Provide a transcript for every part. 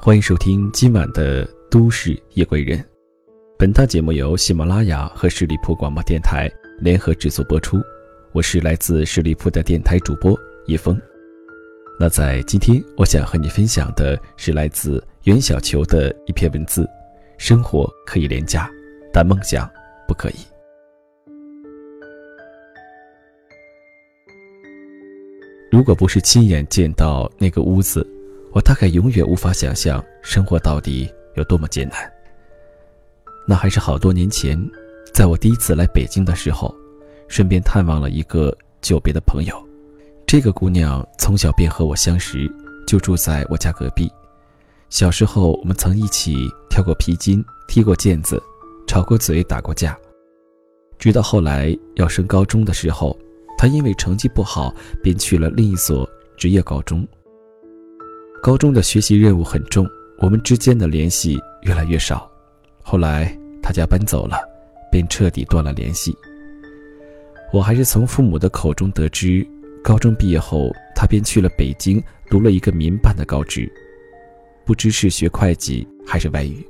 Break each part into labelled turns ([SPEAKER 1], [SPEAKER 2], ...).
[SPEAKER 1] 欢迎收听今晚的《都市夜归人》。本档节目由喜马拉雅和十里铺广播电台联合制作播出。我是来自十里铺的电台主播叶峰。那在今天，我想和你分享的是来自袁小球的一篇文字：生活可以廉价，但梦想不可以。如果不是亲眼见到那个屋子，我大概永远无法想象生活到底有多么艰难。那还是好多年前，在我第一次来北京的时候，顺便探望了一个久别的朋友。这个姑娘从小便和我相识，就住在我家隔壁。小时候，我们曾一起跳过皮筋、踢过毽子、吵过嘴、打过架。直到后来要升高中的时候。他因为成绩不好，便去了另一所职业高中。高中的学习任务很重，我们之间的联系越来越少。后来他家搬走了，便彻底断了联系。我还是从父母的口中得知，高中毕业后，他便去了北京读了一个民办的高职，不知是学会计还是外语。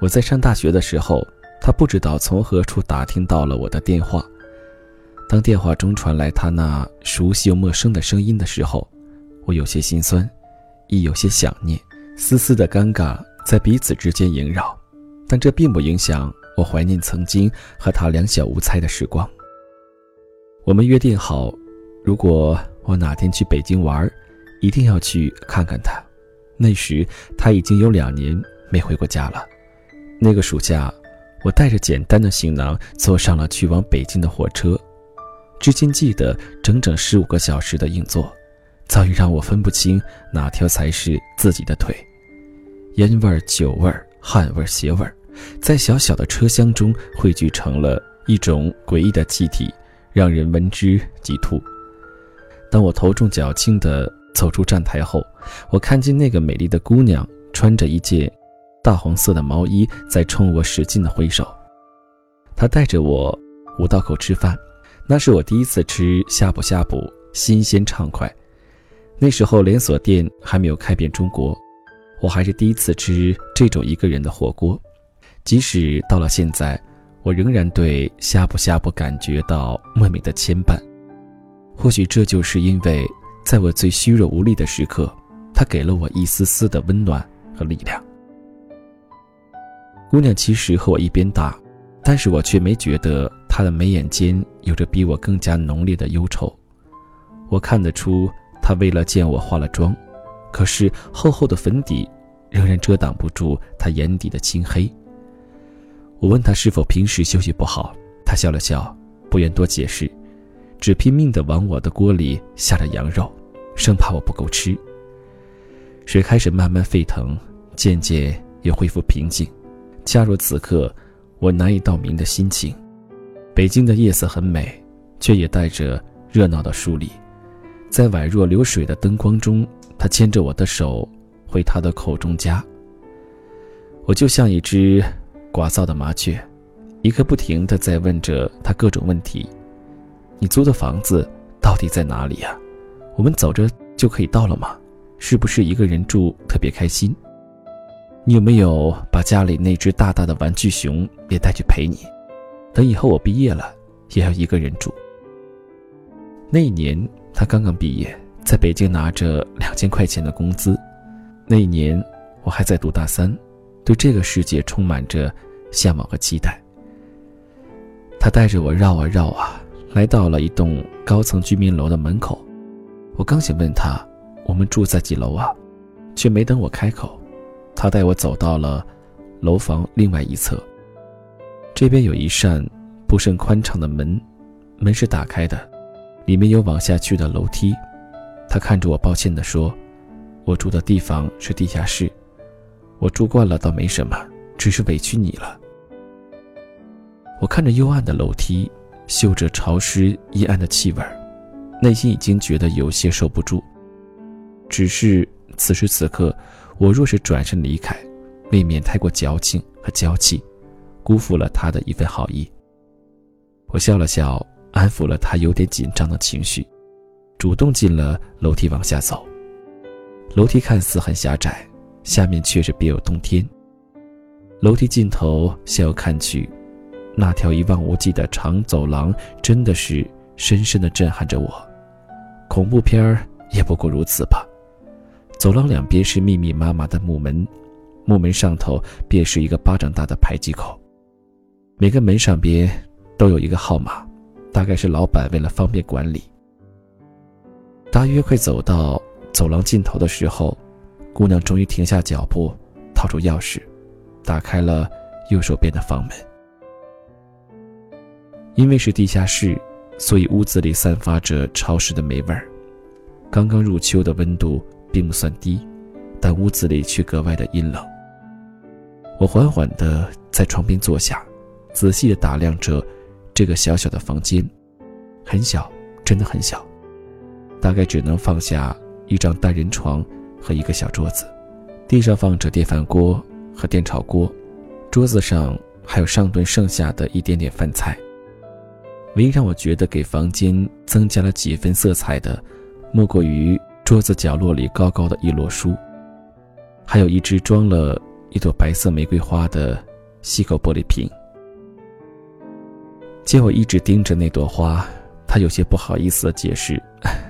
[SPEAKER 1] 我在上大学的时候，他不知道从何处打听到了我的电话。当电话中传来他那熟悉又陌生的声音的时候，我有些心酸，亦有些想念，丝丝的尴尬在彼此之间萦绕，但这并不影响我怀念曾经和他两小无猜的时光。我们约定好，如果我哪天去北京玩，一定要去看看他。那时他已经有两年没回过家了。那个暑假，我带着简单的行囊，坐上了去往北京的火车。至今记得整整十五个小时的硬座，早已让我分不清哪条才是自己的腿。烟味儿、酒味儿、汗味儿、鞋味儿，在小小的车厢中汇聚成了一种诡异的气体，让人闻之即吐。当我头重脚轻地走出站台后，我看见那个美丽的姑娘穿着一件大黄色的毛衣，在冲我使劲地挥手。她带着我五道口吃饭。那是我第一次吃呷哺呷哺，新鲜畅快。那时候连锁店还没有开遍中国，我还是第一次吃这种一个人的火锅。即使到了现在，我仍然对呷哺呷哺感觉到莫名的牵绊。或许这就是因为，在我最虚弱无力的时刻，他给了我一丝丝的温暖和力量。姑娘其实和我一边大，但是我却没觉得。她的眉眼间有着比我更加浓烈的忧愁，我看得出他为了见我化了妆，可是厚厚的粉底仍然遮挡不住他眼底的青黑。我问他是否平时休息不好，他笑了笑，不愿多解释，只拼命地往我的锅里下了羊肉，生怕我不够吃。水开始慢慢沸腾，渐渐又恢复平静，恰若此刻我难以道明的心情。北京的夜色很美，却也带着热闹的疏离。在宛若流水的灯光中，他牵着我的手，回他的口中家。我就像一只聒噪的麻雀，一刻不停的在问着他各种问题：“你租的房子到底在哪里呀？我们走着就可以到了吗？是不是一个人住特别开心？你有没有把家里那只大大的玩具熊也带去陪你？”等以后我毕业了，也要一个人住。那一年他刚刚毕业，在北京拿着两千块钱的工资。那一年我还在读大三，对这个世界充满着向往和期待。他带着我绕啊绕啊，来到了一栋高层居民楼的门口。我刚想问他我们住在几楼啊，却没等我开口，他带我走到了楼房另外一侧。这边有一扇不甚宽敞的门，门是打开的，里面有往下去的楼梯。他看着我，抱歉地说：“我住的地方是地下室，我住惯了倒没什么，只是委屈你了。”我看着幽暗的楼梯，嗅着潮湿阴暗的气味，内心已经觉得有些受不住。只是此时此刻，我若是转身离开，未免太过矫情和娇气。辜负了他的一份好意。我笑了笑，安抚了他有点紧张的情绪，主动进了楼梯往下走。楼梯看似很狭窄，下面却是别有洞天。楼梯尽头向右看去，那条一望无际的长走廊真的是深深的震撼着我。恐怖片儿也不过如此吧。走廊两边是密密麻麻的木门，木门上头便是一个巴掌大的排气口，每个门上边都有一个号码，大概是老板为了方便管理。大约快走到走廊尽头的时候，姑娘终于停下脚步，掏出钥匙。打开了右手边的房门。因为是地下室，所以屋子里散发着潮湿的霉味儿。刚刚入秋的温度并不算低，但屋子里却格外的阴冷。我缓缓地在床边坐下，仔细地打量着这个小小的房间，很小，真的很小，大概只能放下一张单人床和一个小桌子。地上放着电饭锅。和电炒锅，桌子上还有上顿剩下的一点点饭菜。唯一让我觉得给房间增加了几分色彩的，莫过于桌子角落里高高的一摞书，还有一只装了一朵白色玫瑰花的细口玻璃瓶。见我一直盯着那朵花，他有些不好意思的解释：“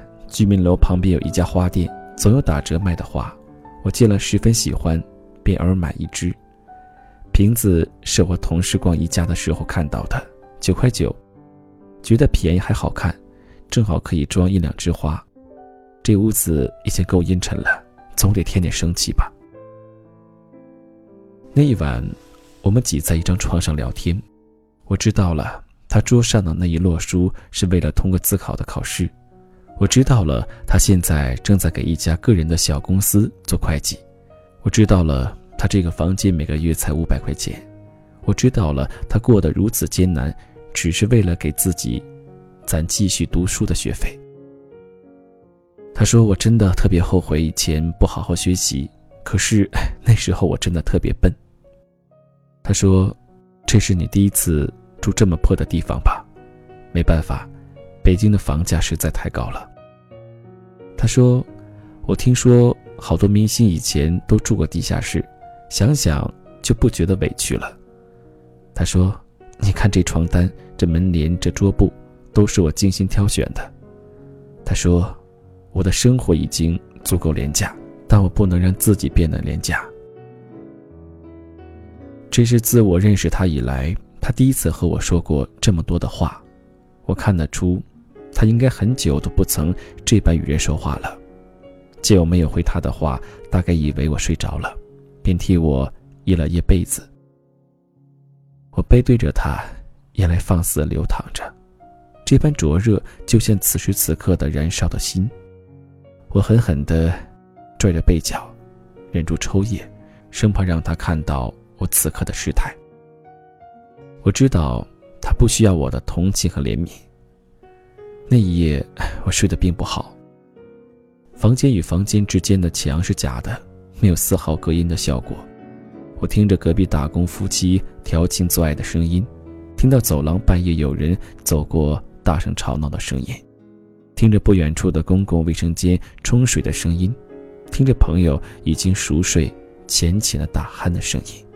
[SPEAKER 1] 居民楼旁边有一家花店，总有打折卖的花，我见了十分喜欢。”便偶尔买一支，瓶子是我同事逛宜家的时候看到的，九块九，觉得便宜还好看，正好可以装一两枝花。这屋子已经够阴沉了，总得添点生气吧。那一晚，我们挤在一张床上聊天，我知道了他桌上的那一摞书是为了通过自考的考试，我知道了他现在正在给一家个人的小公司做会计。我知道了，他这个房间每个月才五百块钱。我知道了，他过得如此艰难，只是为了给自己攒继续读书的学费。他说：“我真的特别后悔以前不好好学习，可是 那时候我真的特别笨。”他说：“这是你第一次住这么破的地方吧？没办法，北京的房价实在太高了。”他说：“我听说。”好多明星以前都住过地下室，想想就不觉得委屈了。他说：“你看这床单、这门帘、这桌布，都是我精心挑选的。”他说：“我的生活已经足够廉价，但我不能让自己变得廉价。”这是自我认识他以来，他第一次和我说过这么多的话。我看得出，他应该很久都不曾这般与人说话了。见我没有回他的话，大概以为我睡着了，便替我掖了掖被子。我背对着他，眼泪放肆流淌着，这般灼热，就像此时此刻的燃烧的心。我狠狠地拽着被角，忍住抽噎，生怕让他看到我此刻的失态。我知道他不需要我的同情和怜悯。那一夜，我睡得并不好。房间与房间之间的墙是假的，没有丝毫隔音的效果。我听着隔壁打工夫妻调情做爱的声音，听到走廊半夜有人走过大声吵闹的声音，听着不远处的公共卫生间冲水的声音，听着朋友已经熟睡、浅浅的打鼾的声音，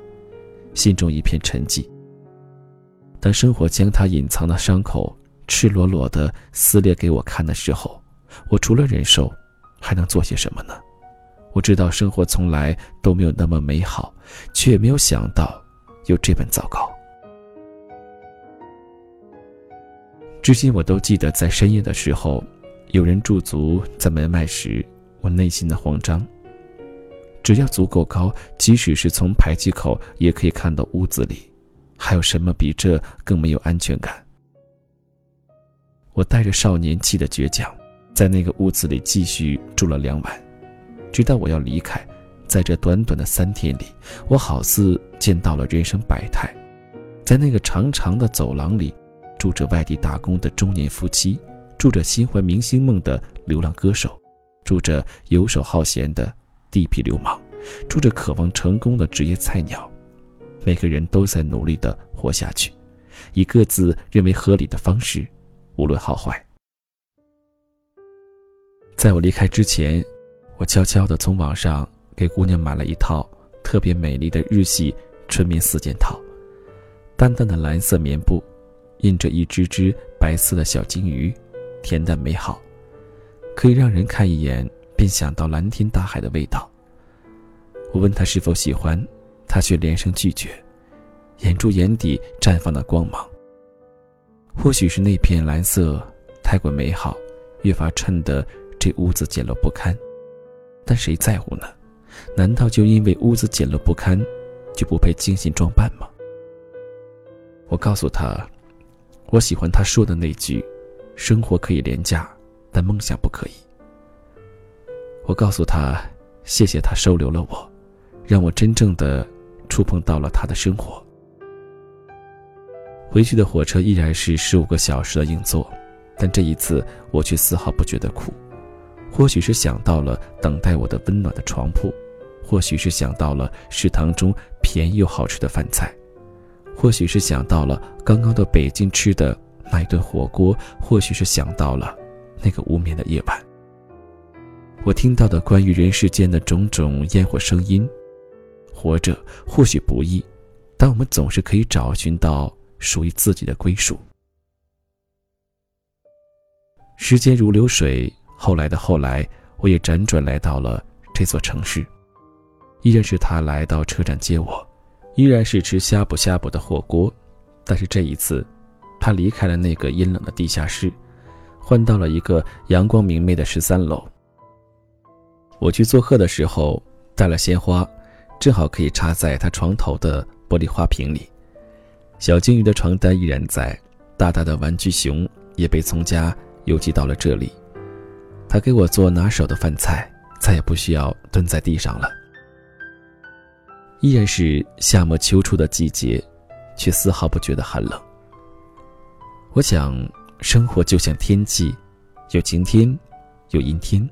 [SPEAKER 1] 心中一片沉寂。当生活将他隐藏的伤口赤裸裸地撕裂给我看的时候，我除了忍受。还能做些什么呢？我知道生活从来都没有那么美好，却没有想到有这般糟糕。至今我都记得，在深夜的时候，有人驻足在门外时，我内心的慌张。只要足够高，即使是从排气口也可以看到屋子里。还有什么比这更没有安全感？我带着少年气的倔强。在那个屋子里继续住了两晚，直到我要离开。在这短短的三天里，我好似见到了人生百态。在那个长长的走廊里，住着外地打工的中年夫妻，住着心怀明星梦的流浪歌手，住着游手好闲的地痞流氓，住着渴望成功的职业菜鸟。每个人都在努力的活下去，以各自认为合理的方式，无论好坏。在我离开之前，我悄悄的从网上给姑娘买了一套特别美丽的日系纯棉四件套，淡淡的蓝色棉布，印着一只只白色的小金鱼，恬淡美好，可以让人看一眼便想到蓝天大海的味道。我问她是否喜欢，他却连声拒绝，眼珠眼底绽放的光芒。或许是那片蓝色太过美好，越发衬得这屋子简陋不堪。但谁在乎呢？难道就因为屋子简陋不堪，就不配精心装扮吗？我告诉他，我喜欢他说的那句：“生活可以廉价，但梦想不可以。”我告诉他，谢谢他收留了我，让我真正的触碰到了他的生活。回去的火车依然是十五个小时的硬座，但这一次我却丝毫不觉得苦。或许是想到了等待我的温暖的床铺，或许是想到了食堂中便宜又好吃的饭菜，或许是想到了刚刚到北京吃的那一顿火锅，或许是想到了那个无眠的夜晚。我听到的关于人世间的种种烟火声音，活着或许不易，但我们总是可以找寻到属于自己的归属。时间如流水。后来的后来，我也辗转来到了这座城市，依然是他来到车站接我，依然是吃呷哺呷哺的火锅，但是这一次，他离开了那个阴冷的地下室，换到了一个阳光明媚的十三楼。我去做客的时候带了鲜花，正好可以插在他床头的玻璃花瓶里。小金鱼的床单依然在，大大的玩具熊也被从家邮寄到了这里。他给我做拿手的饭菜，再也不需要蹲在地上了。依然是夏末秋初的季节，却丝毫不觉得寒冷。我想，生活就像天气，有晴天，有阴天。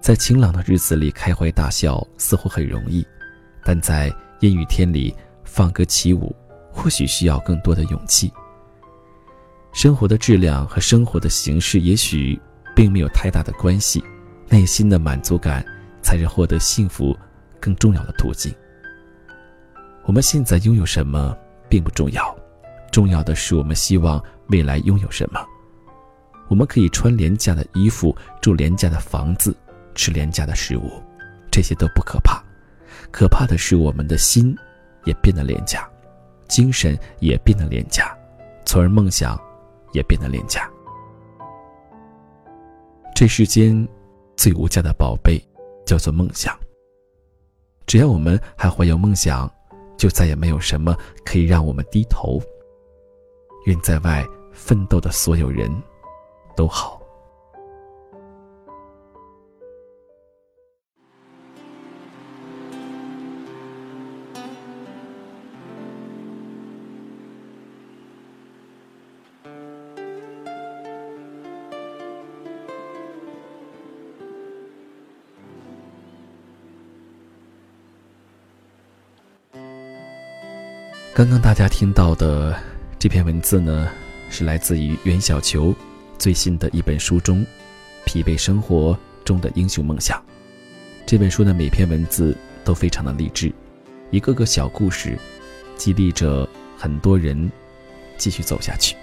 [SPEAKER 1] 在晴朗的日子里开怀大笑似乎很容易，但在阴雨天里放歌起舞，或许需要更多的勇气。生活的质量和生活的形式，也许。并没有太大的关系，内心的满足感才是获得幸福更重要的途径。我们现在拥有什么并不重要，重要的是我们希望未来拥有什么。我们可以穿廉价的衣服，住廉价的房子，吃廉价的食物，这些都不可怕，可怕的是我们的心也变得廉价，精神也变得廉价，从而梦想也变得廉价。这世间最无价的宝贝，叫做梦想。只要我们还怀有梦想，就再也没有什么可以让我们低头。愿在外奋斗的所有人都好。刚刚大家听到的这篇文字呢，是来自于袁小球最新的一本书中，《疲惫生活中的英雄梦想》。这本书的每篇文字都非常的励志，一个个小故事，激励着很多人继续走下去。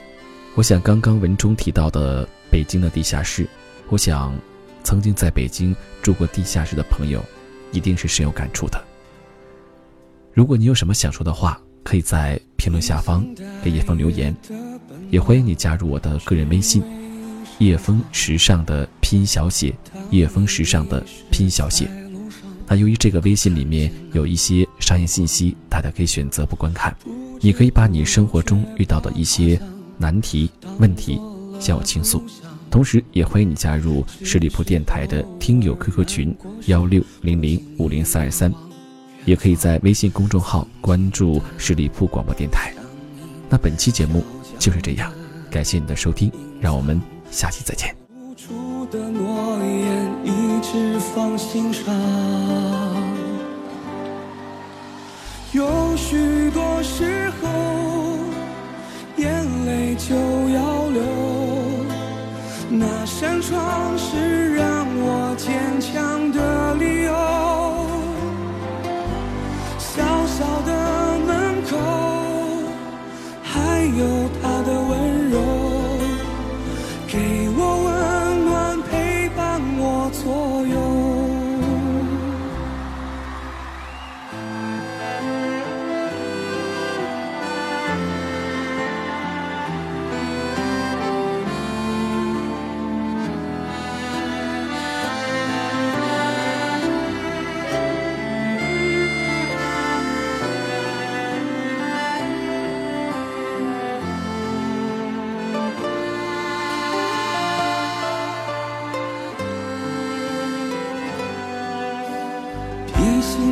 [SPEAKER 1] 我想，刚刚文中提到的北京的地下室，我想，曾经在北京住过地下室的朋友，一定是深有感触的。如果你有什么想说的话，可以在评论下方给叶枫留言，也欢迎你加入我的个人微信“叶枫时尚”的拼音小写“叶枫时尚”的拼音小写。那由于这个微信里面有一些商业信息，大家可以选择不观看。你可以把你生活中遇到的一些难题、问题向我倾诉，同时也欢迎你加入十里铺电台的听友 QQ 群幺六零零五零三二三。也可以在微信公众号关注十里铺广播电台。那本期节目就是这样，感谢你的收听，让我们下期再见。有许多时候，眼泪就要流，那扇窗
[SPEAKER 2] 有他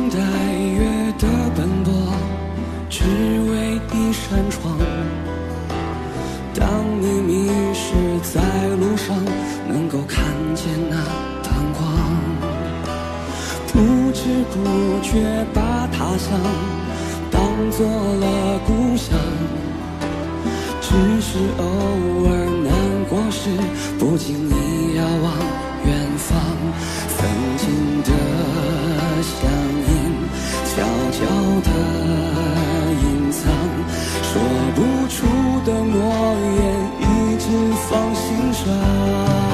[SPEAKER 2] 披星戴月的奔波，只为一扇窗。当你迷失在路上，能够看见那灯光，不知不觉把他乡当做了故乡。只是偶尔难过时，不经意遥望远方，曾经的相映，悄悄地隐藏，说不出的诺言，一直放心上。